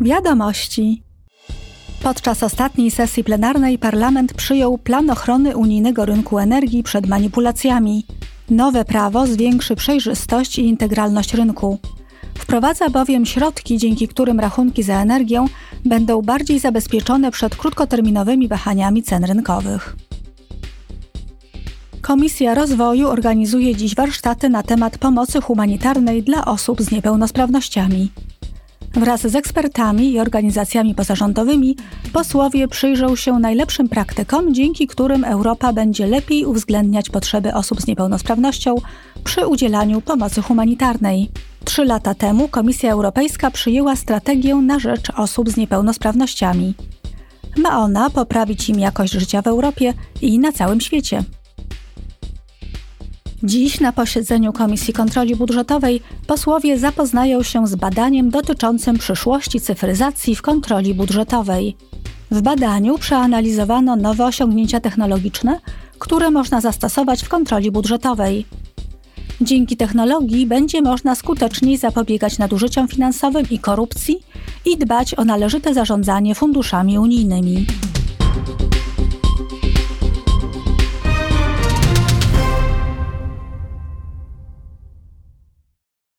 Wiadomości. Podczas ostatniej sesji plenarnej parlament przyjął plan ochrony unijnego rynku energii przed manipulacjami. Nowe prawo zwiększy przejrzystość i integralność rynku. Wprowadza bowiem środki, dzięki którym rachunki za energię będą bardziej zabezpieczone przed krótkoterminowymi wahaniami cen rynkowych. Komisja Rozwoju organizuje dziś warsztaty na temat pomocy humanitarnej dla osób z niepełnosprawnościami. Wraz z ekspertami i organizacjami pozarządowymi posłowie przyjrzą się najlepszym praktykom, dzięki którym Europa będzie lepiej uwzględniać potrzeby osób z niepełnosprawnością przy udzielaniu pomocy humanitarnej. Trzy lata temu Komisja Europejska przyjęła strategię na rzecz osób z niepełnosprawnościami. Ma ona poprawić im jakość życia w Europie i na całym świecie. Dziś na posiedzeniu Komisji Kontroli Budżetowej posłowie zapoznają się z badaniem dotyczącym przyszłości cyfryzacji w kontroli budżetowej. W badaniu przeanalizowano nowe osiągnięcia technologiczne, które można zastosować w kontroli budżetowej. Dzięki technologii będzie można skuteczniej zapobiegać nadużyciom finansowym i korupcji i dbać o należyte zarządzanie funduszami unijnymi.